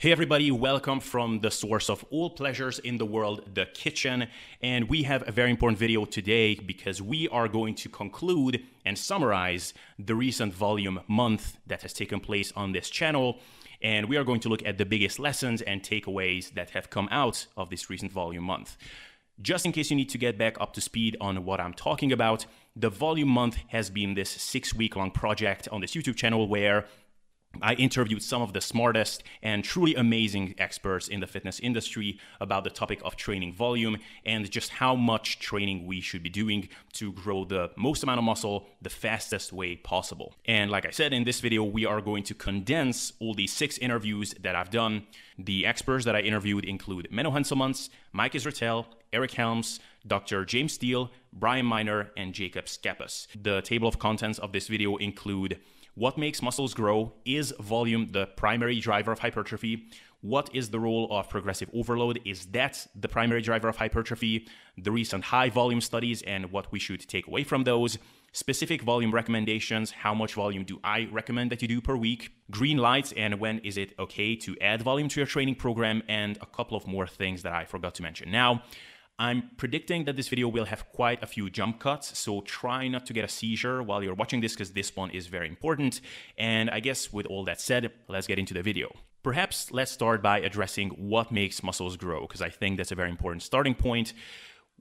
Hey, everybody, welcome from the source of all pleasures in the world, the kitchen. And we have a very important video today because we are going to conclude and summarize the recent volume month that has taken place on this channel. And we are going to look at the biggest lessons and takeaways that have come out of this recent volume month. Just in case you need to get back up to speed on what I'm talking about, the volume month has been this six week long project on this YouTube channel where I interviewed some of the smartest and truly amazing experts in the fitness industry about the topic of training volume and just how much training we should be doing to grow the most amount of muscle the fastest way possible. And like I said in this video, we are going to condense all these six interviews that I've done. The experts that I interviewed include Menno Henselmans, Mike Israetel, Eric Helms, Dr. James Steele, Brian Minor, and Jacob Schepis. The table of contents of this video include what makes muscles grow? Is volume the primary driver of hypertrophy? What is the role of progressive overload? Is that the primary driver of hypertrophy? The recent high volume studies and what we should take away from those. Specific volume recommendations. How much volume do I recommend that you do per week? Green lights and when is it okay to add volume to your training program? And a couple of more things that I forgot to mention. Now, I'm predicting that this video will have quite a few jump cuts, so try not to get a seizure while you're watching this because this one is very important. And I guess with all that said, let's get into the video. Perhaps let's start by addressing what makes muscles grow, because I think that's a very important starting point.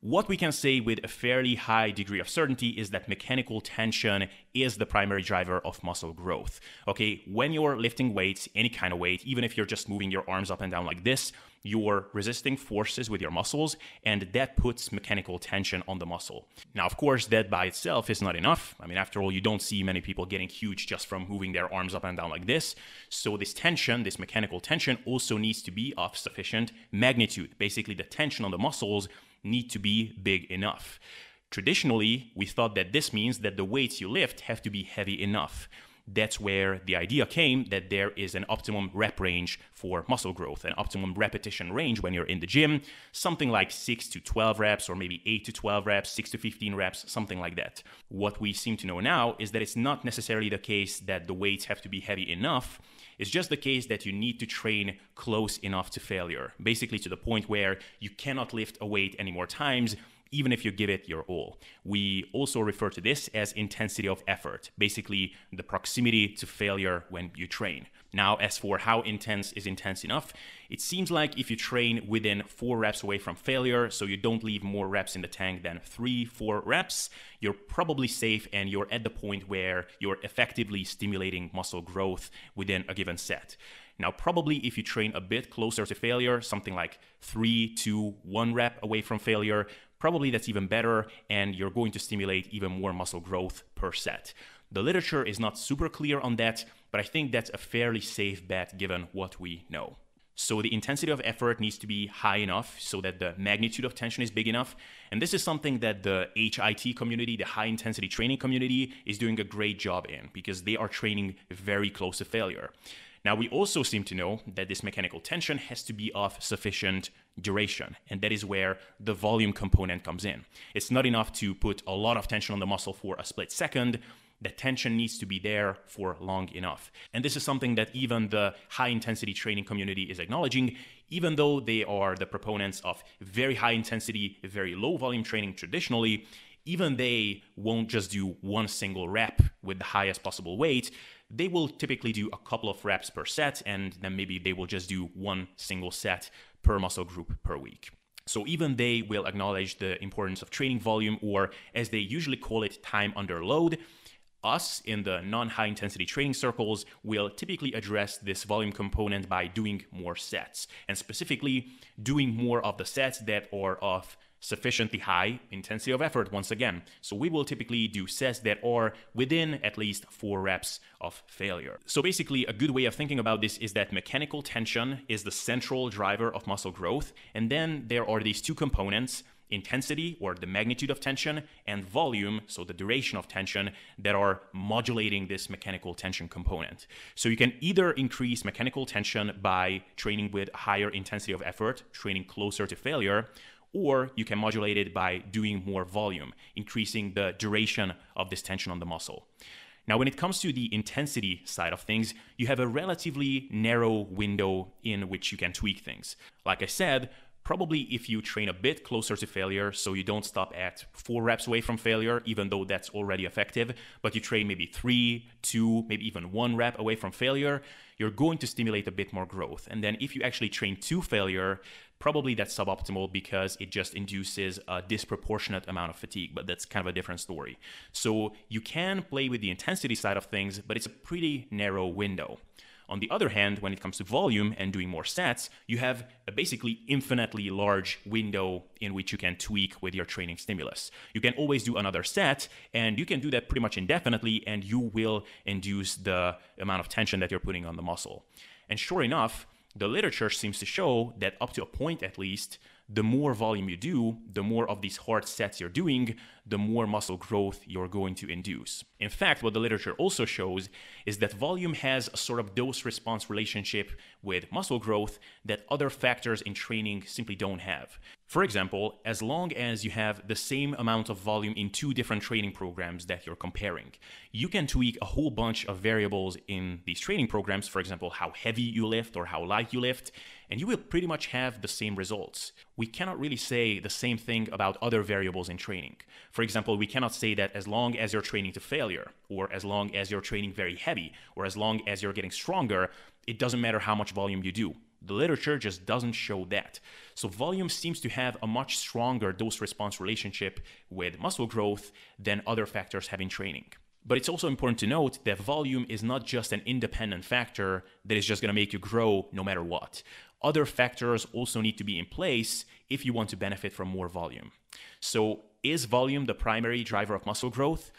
What we can say with a fairly high degree of certainty is that mechanical tension is the primary driver of muscle growth. Okay, when you're lifting weights, any kind of weight, even if you're just moving your arms up and down like this, you're resisting forces with your muscles, and that puts mechanical tension on the muscle. Now, of course, that by itself is not enough. I mean, after all, you don't see many people getting huge just from moving their arms up and down like this. So, this tension, this mechanical tension, also needs to be of sufficient magnitude. Basically, the tension on the muscles need to be big enough. Traditionally, we thought that this means that the weights you lift have to be heavy enough. That's where the idea came that there is an optimum rep range for muscle growth, an optimum repetition range when you're in the gym, something like 6 to 12 reps, or maybe 8 to 12 reps, 6 to 15 reps, something like that. What we seem to know now is that it's not necessarily the case that the weights have to be heavy enough. It's just the case that you need to train close enough to failure, basically to the point where you cannot lift a weight any more times even if you give it your all. We also refer to this as intensity of effort, basically the proximity to failure when you train. Now, as for how intense is intense enough, it seems like if you train within four reps away from failure, so you don't leave more reps in the tank than three, four reps, you're probably safe and you're at the point where you're effectively stimulating muscle growth within a given set. Now, probably if you train a bit closer to failure, something like three, two, one rep away from failure, probably that's even better and you're going to stimulate even more muscle growth per set. The literature is not super clear on that, but I think that's a fairly safe bet given what we know. So the intensity of effort needs to be high enough so that the magnitude of tension is big enough. And this is something that the HIT community, the high intensity training community, is doing a great job in because they are training very close to failure. Now, we also seem to know that this mechanical tension has to be of sufficient duration, and that is where the volume component comes in. It's not enough to put a lot of tension on the muscle for a split second. The tension needs to be there for long enough. And this is something that even the high intensity training community is acknowledging, even though they are the proponents of very high intensity, very low volume training traditionally, even they won't just do one single rep with the highest possible weight they will typically do a couple of reps per set, and then maybe they will just do one single set per muscle group per week. So even they will acknowledge the importance of training volume, or as they usually call it, time under load. Us in the non high intensity training circles will typically address this volume component by doing more sets, and specifically doing more of the sets that are of sufficiently high intensity of effort once again. So we will typically do sets that are within at least four reps of failure. So basically, a good way of thinking about this is that mechanical tension is the central driver of muscle growth. And then there are these two components intensity or the magnitude of tension and volume so the duration of tension that are modulating this mechanical tension component so you can either increase mechanical tension by training with higher intensity of effort training closer to failure or you can modulate it by doing more volume, increasing the duration of this tension on the muscle. Now, when it comes to the intensity side of things, you have a relatively narrow window in which you can tweak things. Like I said, probably if you train a bit closer to failure, so you don't stop at four reps away from failure, even though that's already effective, but you train maybe three, two, maybe even one rep away from failure, you're going to stimulate a bit more growth. And then if you actually train to failure, probably that's suboptimal because it just induces a disproportionate amount of fatigue, but that's kind of a different story. So you can play with the intensity side of things, but it's a pretty narrow window. On the other hand, when it comes to volume and doing more sets, you have a basically infinitely large window in which you can tweak with your training stimulus. You can always do another set, and you can do that pretty much indefinitely, and you will induce the amount of tension that you're putting on the muscle. And sure enough, the literature seems to show that up to a point at least, the more volume you do, the more of these hard sets you're doing, the more muscle growth you're going to induce. In fact, what the literature also shows is that volume has a sort of dose response relationship with muscle growth that other factors in training simply don't have. For example, as long as you have the same amount of volume in two different training programs that you're comparing, you can tweak a whole bunch of variables in these training programs, for example, how heavy you lift or how light you lift, and you will pretty much have the same results. We cannot really say the same thing about other variables in training. For example, we cannot say that as long as you're training to failure, or as long as you're training very heavy, or as long as you're getting stronger, it doesn't matter how much volume you do. The literature just doesn't show that. So, volume seems to have a much stronger dose response relationship with muscle growth than other factors have in training. But it's also important to note that volume is not just an independent factor that is just going to make you grow no matter what. Other factors also need to be in place if you want to benefit from more volume. So, is volume the primary driver of muscle growth?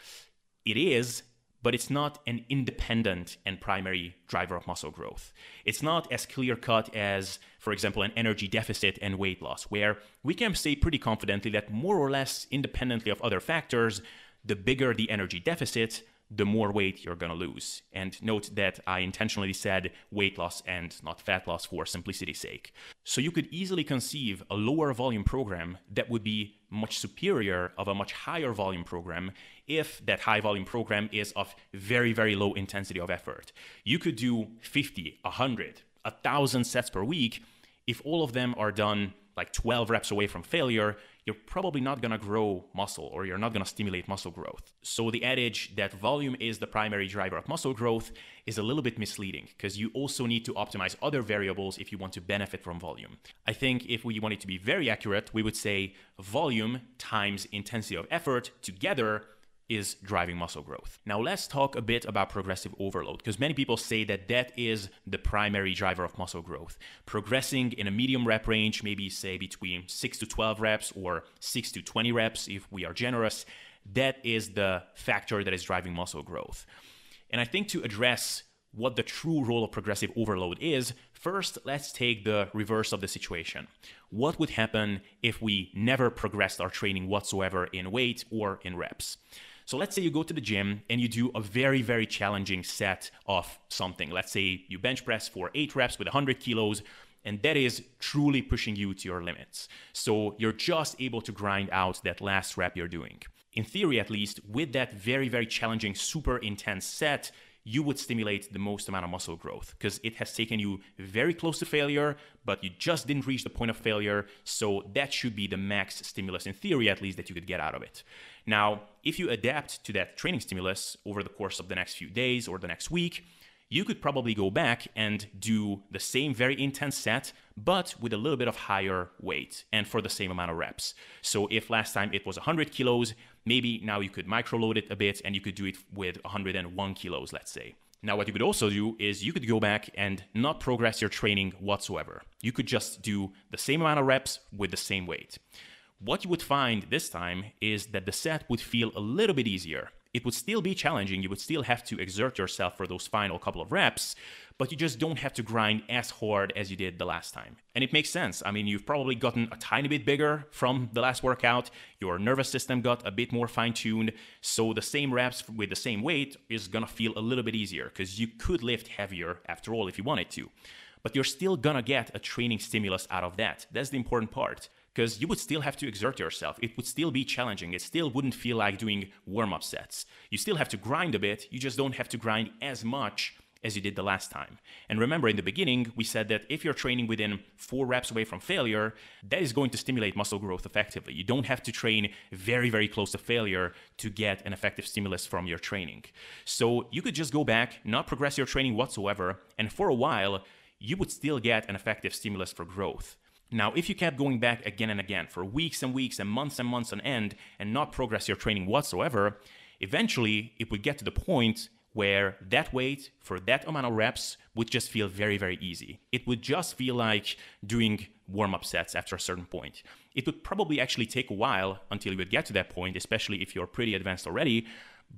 It is, but it's not an independent and primary driver of muscle growth. It's not as clear cut as, for example, an energy deficit and weight loss, where we can say pretty confidently that more or less independently of other factors, the bigger the energy deficit, the more weight you're going to lose. And note that I intentionally said weight loss and not fat loss for simplicity's sake. So you could easily conceive a lower volume program that would be much superior of a much higher volume program if that high volume program is of very, very low intensity of effort. You could do 50, 100, 1,000 sets per week if all of them are done like 12 reps away from failure, you're probably not going to grow muscle or you're not going to stimulate muscle growth. So the adage that volume is the primary driver of muscle growth is a little bit misleading because you also need to optimize other variables if you want to benefit from volume. I think if we wanted to be very accurate, we would say volume times intensity of effort together is driving muscle growth. Now let's talk a bit about progressive overload because many people say that that is the primary driver of muscle growth. Progressing in a medium rep range, maybe say between 6 to 12 reps or 6 to 20 reps if we are generous, that is the factor that is driving muscle growth. And I think to address what the true role of progressive overload is, first let's take the reverse of the situation. What would happen if we never progressed our training whatsoever in weight or in reps? So let's say you go to the gym and you do a very, very challenging set of something. Let's say you bench press for eight reps with 100 kilos, and that is truly pushing you to your limits. So you're just able to grind out that last rep you're doing. In theory, at least, with that very, very challenging, super intense set, you would stimulate the most amount of muscle growth because it has taken you very close to failure, but you just didn't reach the point of failure. So that should be the max stimulus, in theory at least, that you could get out of it. Now, if you adapt to that training stimulus over the course of the next few days or the next week, you could probably go back and do the same very intense set, but with a little bit of higher weight and for the same amount of reps. So if last time it was 100 kilos, maybe now you could microload it a bit and you could do it with 101 kilos, let's say. Now, what you could also do is you could go back and not progress your training whatsoever. You could just do the same amount of reps with the same weight. What you would find this time is that the set would feel a little bit easier. It would still be challenging, you would still have to exert yourself for those final couple of reps, but you just don't have to grind as hard as you did the last time. And it makes sense. I mean, you've probably gotten a tiny bit bigger from the last workout, your nervous system got a bit more fine tuned, so the same reps with the same weight is gonna feel a little bit easier because you could lift heavier after all if you wanted to. But you're still gonna get a training stimulus out of that. That's the important part because you would still have to exert yourself. It would still be challenging. It still wouldn't feel like doing warm up sets. You still have to grind a bit, you just don't have to grind as much as you did the last time. And remember, in the beginning, we said that if you're training within four reps away from failure, that is going to stimulate muscle growth effectively. You don't have to train very, very close to failure to get an effective stimulus from your training. So you could just go back, not progress your training whatsoever, and for a while, you would still get an effective stimulus for growth. Now, if you kept going back again and again for weeks and weeks and months and months on end and not progress your training whatsoever, eventually it would get to the point where that weight for that amount of reps would just feel very, very easy. It would just feel like doing warm up sets after a certain point. It would probably actually take a while until you would get to that point, especially if you're pretty advanced already,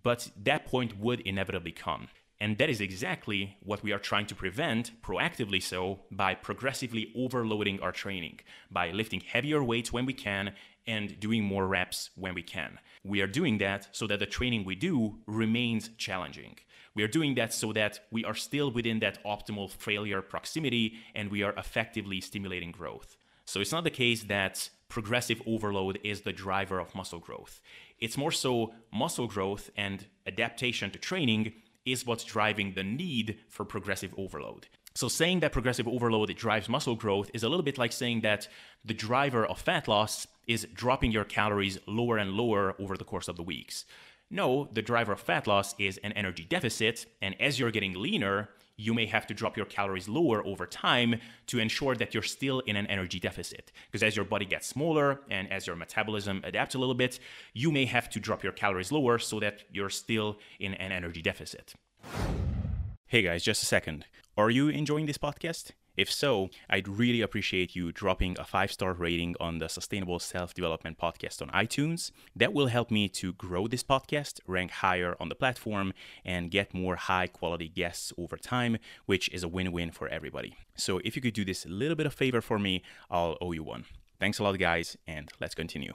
but that point would inevitably come. And that is exactly what we are trying to prevent, proactively so, by progressively overloading our training, by lifting heavier weights when we can and doing more reps when we can. We are doing that so that the training we do remains challenging. We are doing that so that we are still within that optimal failure proximity and we are effectively stimulating growth. So it's not the case that progressive overload is the driver of muscle growth. It's more so muscle growth and adaptation to training is what's driving the need for progressive overload. So saying that progressive overload drives muscle growth is a little bit like saying that the driver of fat loss is dropping your calories lower and lower over the course of the weeks. No, the driver of fat loss is an energy deficit, and as you're getting leaner, you may have to drop your calories lower over time to ensure that you're still in an energy deficit. Because as your body gets smaller and as your metabolism adapts a little bit, you may have to drop your calories lower so that you're still in an energy deficit. Hey guys, just a second. Are you enjoying this podcast? If so, I'd really appreciate you dropping a five star rating on the Sustainable Self Development Podcast on iTunes. That will help me to grow this podcast, rank higher on the platform, and get more high quality guests over time, which is a win win for everybody. So if you could do this little bit of favor for me, I'll owe you one. Thanks a lot, guys, and let's continue.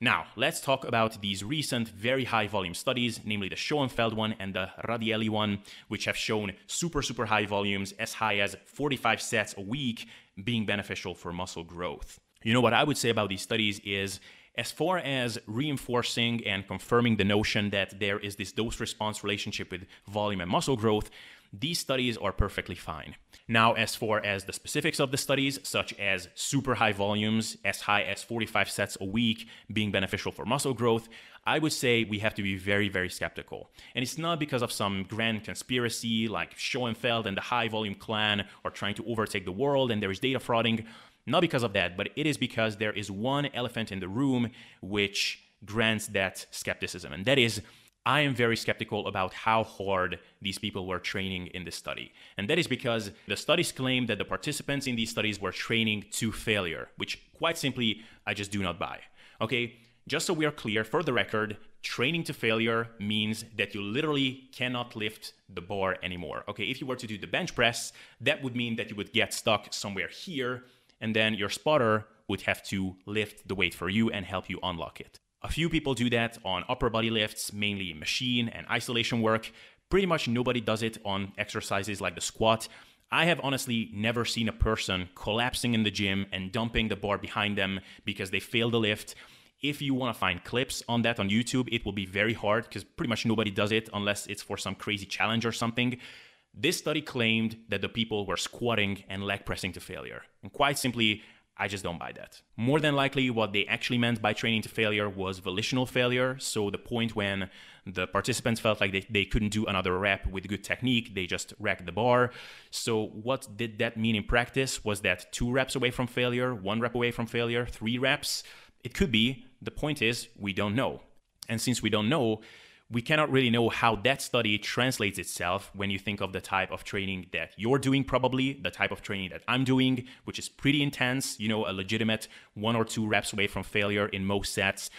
Now, let's talk about these recent very high volume studies, namely the Schoenfeld one and the Radaelli one, which have shown super, super high volumes, as high as 45 sets a week, being beneficial for muscle growth. You know what I would say about these studies is as far as reinforcing and confirming the notion that there is this dose response relationship with volume and muscle growth, these studies are perfectly fine. Now, as far as the specifics of the studies, such as super high volumes, as high as 45 sets a week, being beneficial for muscle growth, I would say we have to be very, very skeptical. And it's not because of some grand conspiracy like Schoenfeld and the high volume clan are trying to overtake the world and there is data frauding. Not because of that, but it is because there is one elephant in the room which grants that skepticism, and that is I am very skeptical about how hard these people were training in this study. And that is because the studies claim that the participants in these studies were training to failure, which quite simply I just do not buy. Okay, just so we are clear, for the record, training to failure means that you literally cannot lift the bar anymore. Okay, if you were to do the bench press, that would mean that you would get stuck somewhere here, and then your spotter would have to lift the weight for you and help you unlock it. A few people do that on upper body lifts, mainly machine and isolation work. Pretty much nobody does it on exercises like the squat. I have honestly never seen a person collapsing in the gym and dumping the bar behind them because they failed the lift. If you want to find clips on that on YouTube, it will be very hard because pretty much nobody does it unless it's for some crazy challenge or something. This study claimed that the people were squatting and leg pressing to failure. And quite simply, I just don't buy that. More than likely, what they actually meant by training to failure was volitional failure. So, the point when the participants felt like they, they couldn't do another rep with good technique, they just wrecked the bar. So, what did that mean in practice? Was that two reps away from failure, one rep away from failure, three reps? It could be. The point is, we don't know. And since we don't know, we cannot really know how that study translates itself when you think of the type of training that you're doing, probably the type of training that I'm doing, which is pretty intense, you know, a legitimate one or two reps away from failure in most sets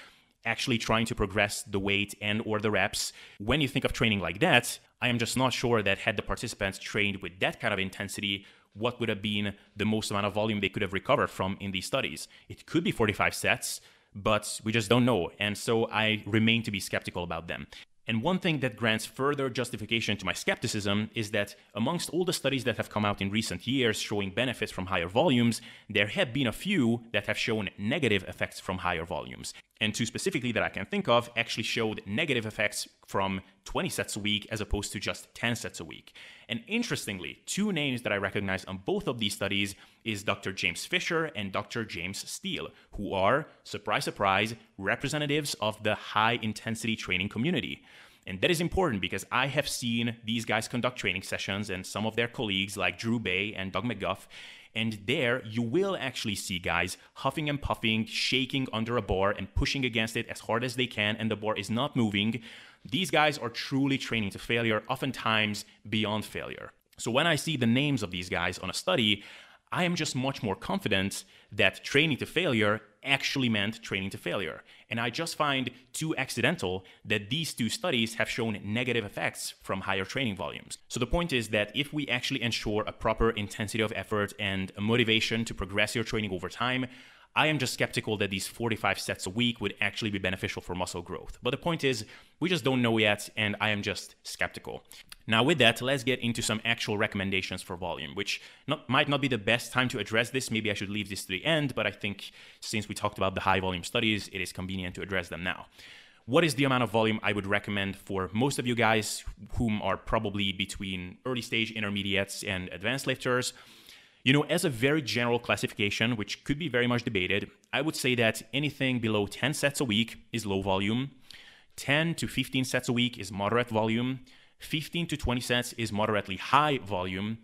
actually trying to progress the weight and or the reps. When you think of training like that i am just not sure that had the participants trained with that kind of intensity what would have been the most amount of volume they could have recovered from in these studies. It could be 45 sets but we just don't know. And so I remain to be skeptical about them. And one thing that grants further justification to my skepticism is that amongst all the studies that have come out in recent years showing benefits from higher volumes, there have been a few that have shown negative effects from higher volumes. And two specifically that I can think of actually showed negative effects from 20 sets a week as opposed to just 10 sets a week. And interestingly, two names that I recognize on both of these studies is Dr. James Fisher and Dr. James Steele, who are, surprise, surprise, representatives of the high intensity training community. And that is important because I have seen these guys conduct training sessions and some of their colleagues like Drew Baye and Doug McGuff. And there you will actually see guys huffing and puffing, shaking under a bar and pushing against it as hard as they can, and the bar is not moving. These guys are truly training to failure, oftentimes beyond failure. So when I see the names of these guys on a study, I am just much more confident that training to failure actually meant training to failure. And I just find too accidental that these two studies have shown negative effects from higher training volumes. So the point is that if we actually ensure a proper intensity of effort and a motivation to progress your training over time, I am just skeptical that these 45 sets a week would actually be beneficial for muscle growth. But the point is, we just don't know yet, and I am just skeptical. Now, with that, let's get into some actual recommendations for volume, which not, might not be the best time to address this. Maybe I should leave this to the end, but I think since we talked about the high volume studies, it is convenient to address them now. What is the amount of volume I would recommend for most of you guys, whom are probably between early stage intermediates and advanced lifters? You know, as a very general classification, which could be very much debated, I would say that anything below 10 sets a week is low volume, 10 to 15 sets a week is moderate volume, 15 to 20 sets is moderately high volume,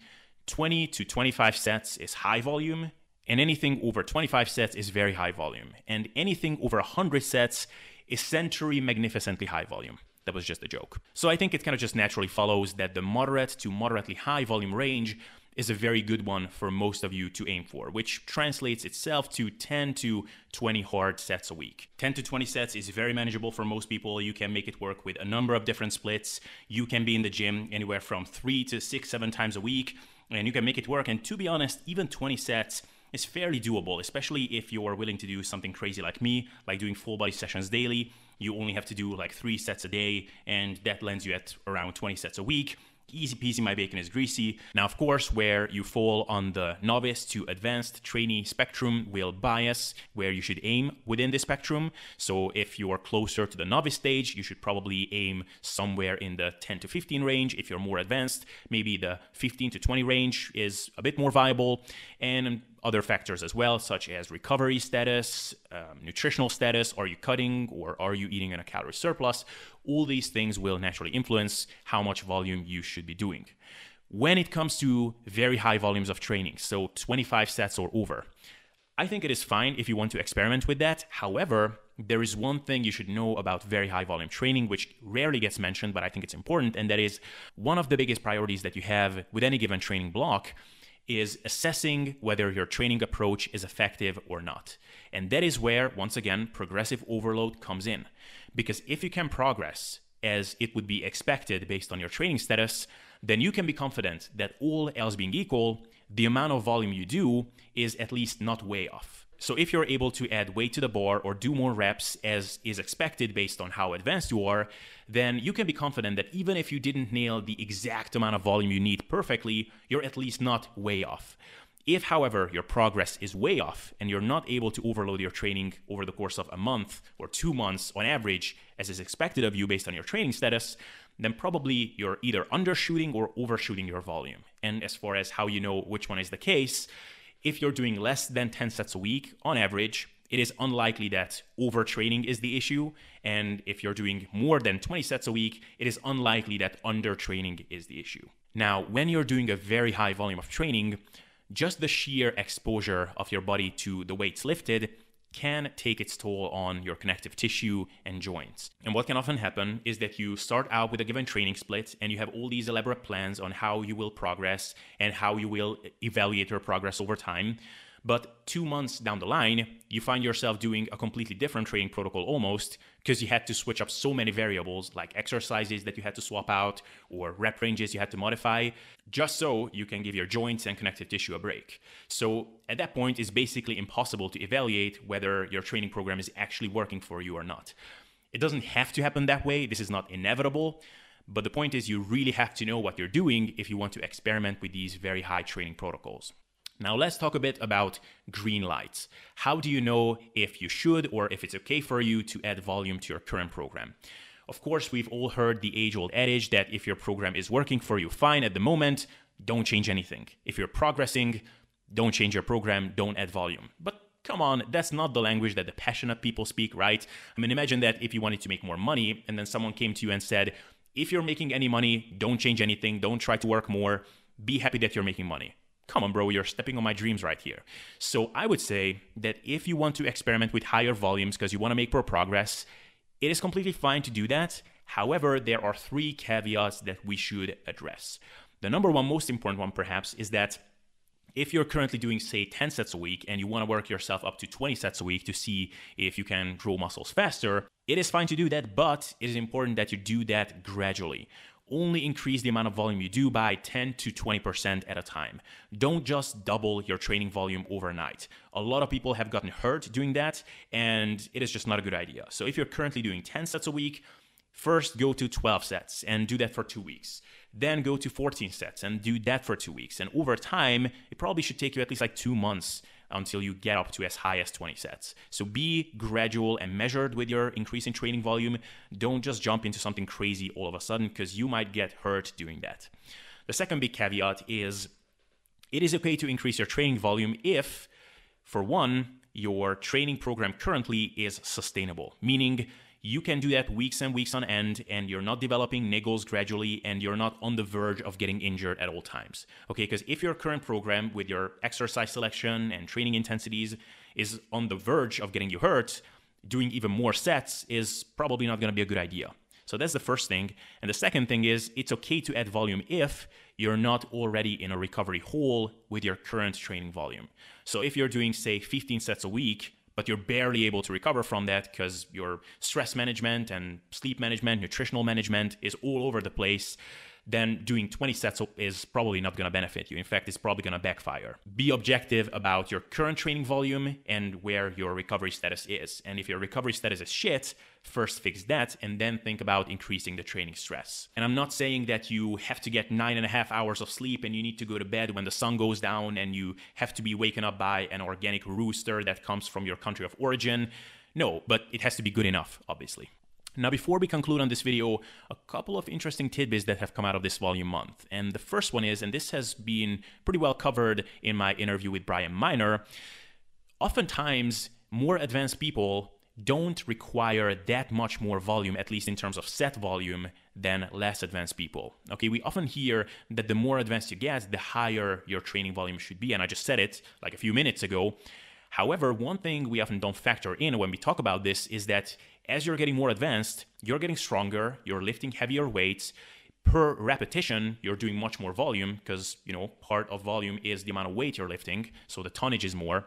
20 to 25 sets is high volume, and anything over 25 sets is very high volume, and anything over 100 sets is century magnificently high volume. That was just a joke. So I think it kind of just naturally follows that the moderate to moderately high volume range is a very good one for most of you to aim for, which translates itself to 10 to 20 hard sets a week. 10 to 20 sets is very manageable for most people. You can make it work with a number of different splits. You can be in the gym anywhere from three to six, seven times a week, and you can make it work. And to be honest, even 20 sets is fairly doable, especially if you are willing to do something crazy like me, like doing full body sessions daily. You only have to do like three sets a day, and that lands you at around 20 sets a week easy peasy, my bacon is greasy. Now, of course, where you fall on the novice to advanced trainee spectrum will bias where you should aim within the spectrum. So if you are closer to the novice stage, you should probably aim somewhere in the 10 to 15 range. If you're more advanced, maybe the 15 to 20 range is a bit more viable. And other factors as well, such as recovery status, um, nutritional status, are you cutting or are you eating in a calorie surplus? All these things will naturally influence how much volume you should be doing. When it comes to very high volumes of training, so 25 sets or over, I think it is fine if you want to experiment with that. However, there is one thing you should know about very high volume training, which rarely gets mentioned, but I think it's important, and that is one of the biggest priorities that you have with any given training block is assessing whether your training approach is effective or not. And that is where, once again, progressive overload comes in. Because if you can progress as it would be expected based on your training status, then you can be confident that all else being equal, the amount of volume you do is at least not way off. So if you're able to add weight to the bar or do more reps as is expected based on how advanced you are, then you can be confident that even if you didn't nail the exact amount of volume you need perfectly, you're at least not way off. If, however, your progress is way off and you're not able to overload your training over the course of a month or two months on average, as is expected of you based on your training status, then probably you're either undershooting or overshooting your volume. And as far as how you know which one is the case, if you're doing less than 10 sets a week on average, it is unlikely that overtraining is the issue. And if you're doing more than 20 sets a week, it is unlikely that undertraining is the issue. Now, when you're doing a very high volume of training, just the sheer exposure of your body to the weights lifted can take its toll on your connective tissue and joints. And what can often happen is that you start out with a given training split and you have all these elaborate plans on how you will progress and how you will evaluate your progress over time. But two months down the line, you find yourself doing a completely different training protocol almost because you had to switch up so many variables like exercises that you had to swap out or rep ranges you had to modify just so you can give your joints and connective tissue a break. So at that point, it's basically impossible to evaluate whether your training program is actually working for you or not. It doesn't have to happen that way, this is not inevitable. But the point is, you really have to know what you're doing if you want to experiment with these very high training protocols. Now, let's talk a bit about green lights. How do you know if you should or if it's okay for you to add volume to your current program? Of course, we've all heard the age old adage that if your program is working for you fine at the moment, don't change anything. If you're progressing, don't change your program, don't add volume. But come on, that's not the language that the passionate people speak, right? I mean, imagine that if you wanted to make more money and then someone came to you and said, if you're making any money, don't change anything, don't try to work more, be happy that you're making money. Come on, bro, you're stepping on my dreams right here. So I would say that if you want to experiment with higher volumes because you want to make more progress, it is completely fine to do that. However, there are three caveats that we should address. The number one, most important one perhaps, is that if you're currently doing, say, 10 sets a week and you want to work yourself up to 20 sets a week to see if you can grow muscles faster, it is fine to do that, but it is important that you do that gradually. Only increase the amount of volume you do by 10 to 20% at a time. Don't just double your training volume overnight. A lot of people have gotten hurt doing that, and it is just not a good idea. So if you're currently doing 10 sets a week, first go to 12 sets and do that for two weeks. Then go to 14 sets and do that for two weeks. And over time, it probably should take you at least like two months until you get up to as high as 20 sets. So be gradual and measured with your increase in training volume. Don't just jump into something crazy all of a sudden because you might get hurt doing that. The second big caveat is it is okay to increase your training volume if, for one, your training program currently is sustainable, meaning you can do that weeks and weeks on end and you're not developing niggles gradually and you're not on the verge of getting injured at all times. Okay, because if your current program with your exercise selection and training intensities is on the verge of getting you hurt, doing even more sets is probably not to be a good idea. So that's the first thing. And the second thing is it's okay to add volume if you're not already in a recovery hole with your current training volume. So if you're doing, say, 15 sets a week, but you're barely able to recover from that because your stress management and sleep management, nutritional management is all over the place then doing 20 sets is probably not going to benefit you. In fact, it's probably going to backfire. Be objective about your current training volume and where your recovery status is. And if your recovery status is shit, first fix that and then think about increasing the training stress. And I'm not saying that you have to get nine and a half hours of sleep and you need to go to bed when the sun goes down and you have to be waken up by an organic rooster that comes from your country of origin. No, but it has to be good enough, obviously. Now, before we conclude on this video, a couple of interesting tidbits that have come out of this volume month. And the first one is, and this has been pretty well covered in my interview with Brian Minor, oftentimes more advanced people don't require that much more volume, at least in terms of set volume, than less advanced people. Okay, we often hear that the more advanced you get, the higher your training volume should be. And I just said it like a few minutes ago. However, one thing we often don't factor in when we talk about this is that as you're getting more advanced, you're getting stronger, you're lifting heavier weights. Per repetition, you're doing much more volume because, you know, part of volume is the amount of weight you're lifting, so the tonnage is more.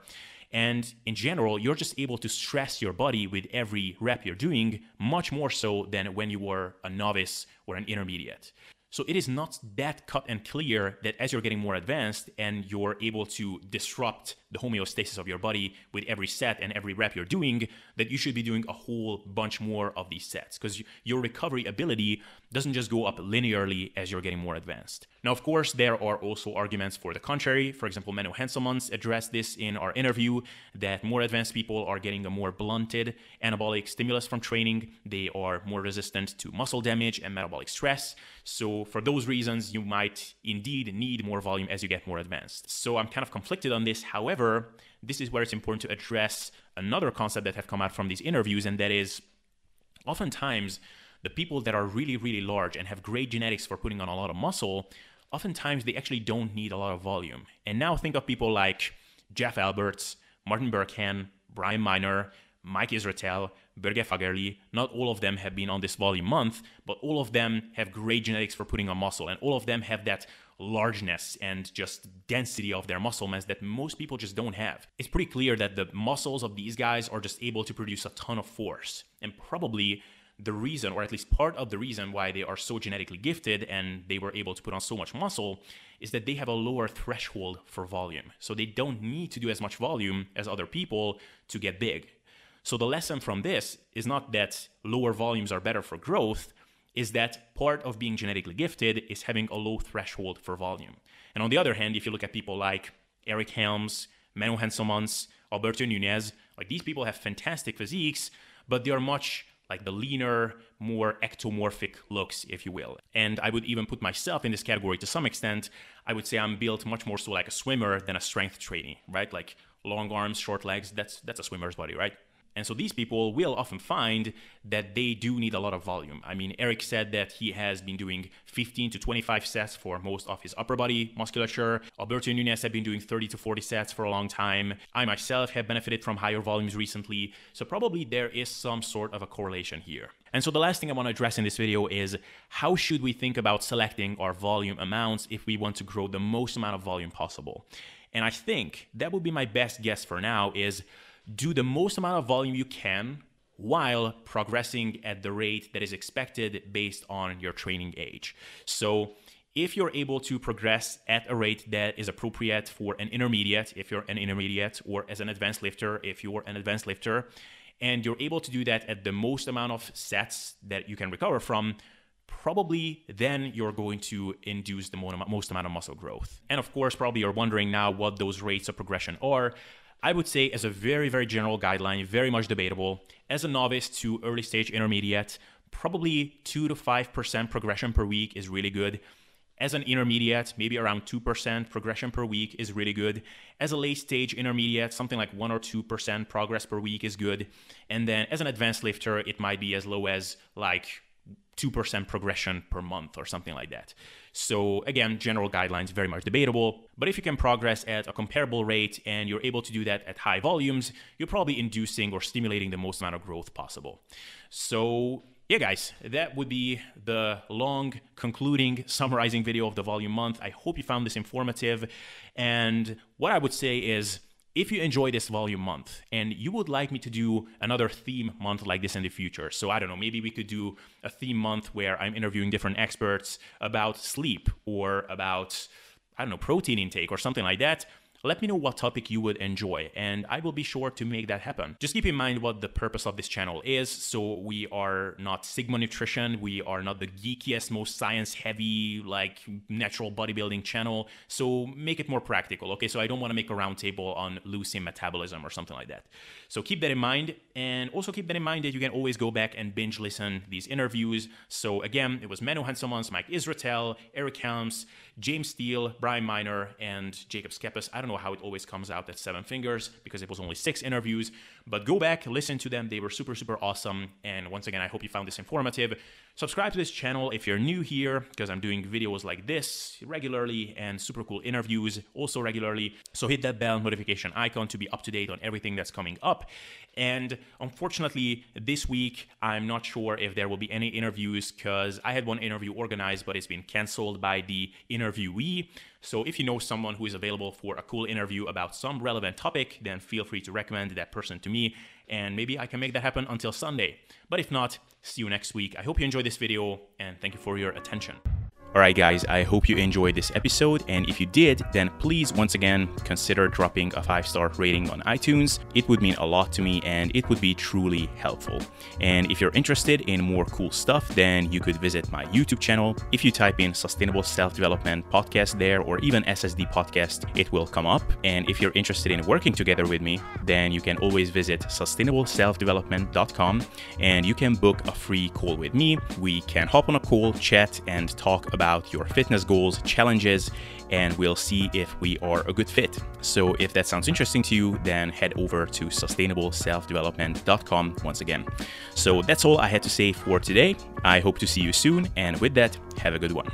And in general, you're just able to stress your body with every rep you're doing much more so than when you were a novice or an intermediate. So it is not that cut and clear that as you're getting more advanced and you're able to disrupt the homeostasis of your body with every set and every rep you're doing, that you should be doing a whole bunch more of these sets because your recovery ability doesn't just go up linearly as you're getting more advanced. Now, of course, there are also arguments for the contrary. For example, Menno Henselmans addressed this in our interview that more advanced people are getting a more blunted anabolic stimulus from training. They are more resistant to muscle damage and metabolic stress. So, for those reasons, you might indeed need more volume as you get more advanced. So, I'm kind of conflicted on this. However, this is where it's important to address another concept that have come out from these interviews, and that is oftentimes the people that are really, really large and have great genetics for putting on a lot of muscle, oftentimes they actually don't need a lot of volume. And now think of people like Jeff Alberts, Martin Berkhan, Brian Minor, Mike Israetel, Børge Fagerli, not all of them have been on this volume month, but all of them have great genetics for putting on muscle, and all of them have that largeness and just density of their muscle mass that most people just don't have. It's pretty clear that the muscles of these guys are just able to produce a ton of force, and probably the reason, or at least part of the reason why they are so genetically gifted and they were able to put on so much muscle is that they have a lower threshold for volume. So they don't need to do as much volume as other people to get big. So the lesson from this is not that lower volumes are better for growth, is that part of being genetically gifted is having a low threshold for volume. And on the other hand, if you look at people like Eric Helms, Manuel Henselmans, Alberto Nunez, like these people have fantastic physiques, but they are much like the leaner, more ectomorphic looks, if you will. And I would even put myself in this category to some extent. I would say I'm built much more so like a swimmer than a strength trainee, right? Like long arms, short legs, that's that's a swimmer's body, right? And so these people will often find that they do need a lot of volume. I mean, Eric said that he has been doing 15 to 25 sets for most of his upper body musculature. Alberto Nunez had been doing 30 to 40 sets for a long time. I myself have benefited from higher volumes recently. So probably there is some sort of a correlation here. And so the last thing I want to address in this video is how should we think about selecting our volume amounts if we want to grow the most amount of volume possible? And I think that would be my best guess for now is do the most amount of volume you can while progressing at the rate that is expected based on your training age. So, if you're able to progress at a rate that is appropriate for an intermediate, if you're an intermediate, or as an advanced lifter, if you're an advanced lifter, and you're able to do that at the most amount of sets that you can recover from, probably then you're going to induce the most amount of muscle growth. And of course, probably you're wondering now what those rates of progression are. I would say, as a very, very general guideline, very much debatable, as a novice to early stage intermediate, probably 2 to 5% progression per week is really good. As an intermediate, maybe around 2% progression per week is really good. As a late stage intermediate, something like 1 or 2% progress per week is good. And then as an advanced lifter, it might be as low as like 2% progression per month or something like that. So, again, general guidelines very much debatable, but if you can progress at a comparable rate and you're able to do that at high volumes, you're probably inducing or stimulating the most amount of growth possible. So, yeah, guys, that would be the long, concluding, summarizing video of the volume month. I hope you found this informative. And what I would say is, if you enjoy this volume month and you would like me to do another theme month like this in the future, so I don't know, maybe we could do a theme month where I'm interviewing different experts about sleep or about, I don't know, protein intake or something like that let me know what topic you would enjoy, and I will be sure to make that happen. Just keep in mind what the purpose of this channel is. So, we are not Sigma Nutrition, we are not the geekiest, most science heavy, like natural bodybuilding channel. So, make it more practical, okay? So, I don't want to make a roundtable on leucine metabolism or something like that. So, keep that in mind, and also keep that in mind that you can always go back and binge listen these interviews. So, again, it was Menno Henselmans, Mike Israetel, Eric Helms, James Steele, Brian Minor, and Jacob Schepis. I don't know how it always comes out at seven fingers because it was only six interviews, but go back, listen to them. They were super, super awesome. And once again, I hope you found this informative. Subscribe to this channel if you're new here because I'm doing videos like this regularly and super cool interviews also regularly. So hit that bell notification icon to be up to date on everything that's coming up. And unfortunately, this week, I'm not sure if there will be any interviews because I had one interview organized, but it's been canceled by the interviewee. So if you know someone who is available for a cool interview about some relevant topic, then feel free to recommend that person to me and maybe I can make that happen until Sunday. But if not, see you next week. I hope you enjoyed this video and thank you for your attention. Alright guys, I hope you enjoyed this episode and if you did, then please once again consider dropping a 5-star rating on iTunes. It would mean a lot to me and it would be truly helpful. And if you're interested in more cool stuff, then you could visit my YouTube channel. If you type in Sustainable Self-Development Podcast there or even SSD Podcast, it will come up. And if you're interested in working together with me, then you can always visit sustainableselfdevelopment.com and you can book a free call with me. We can hop on a call, chat and talk about about your fitness goals, challenges, and we'll see if we are a good fit. So if that sounds interesting to you, then head over to sustainableselfdevelopment.com once again. So that's all I had to say for today. I hope to see you soon, and with that, have a good one.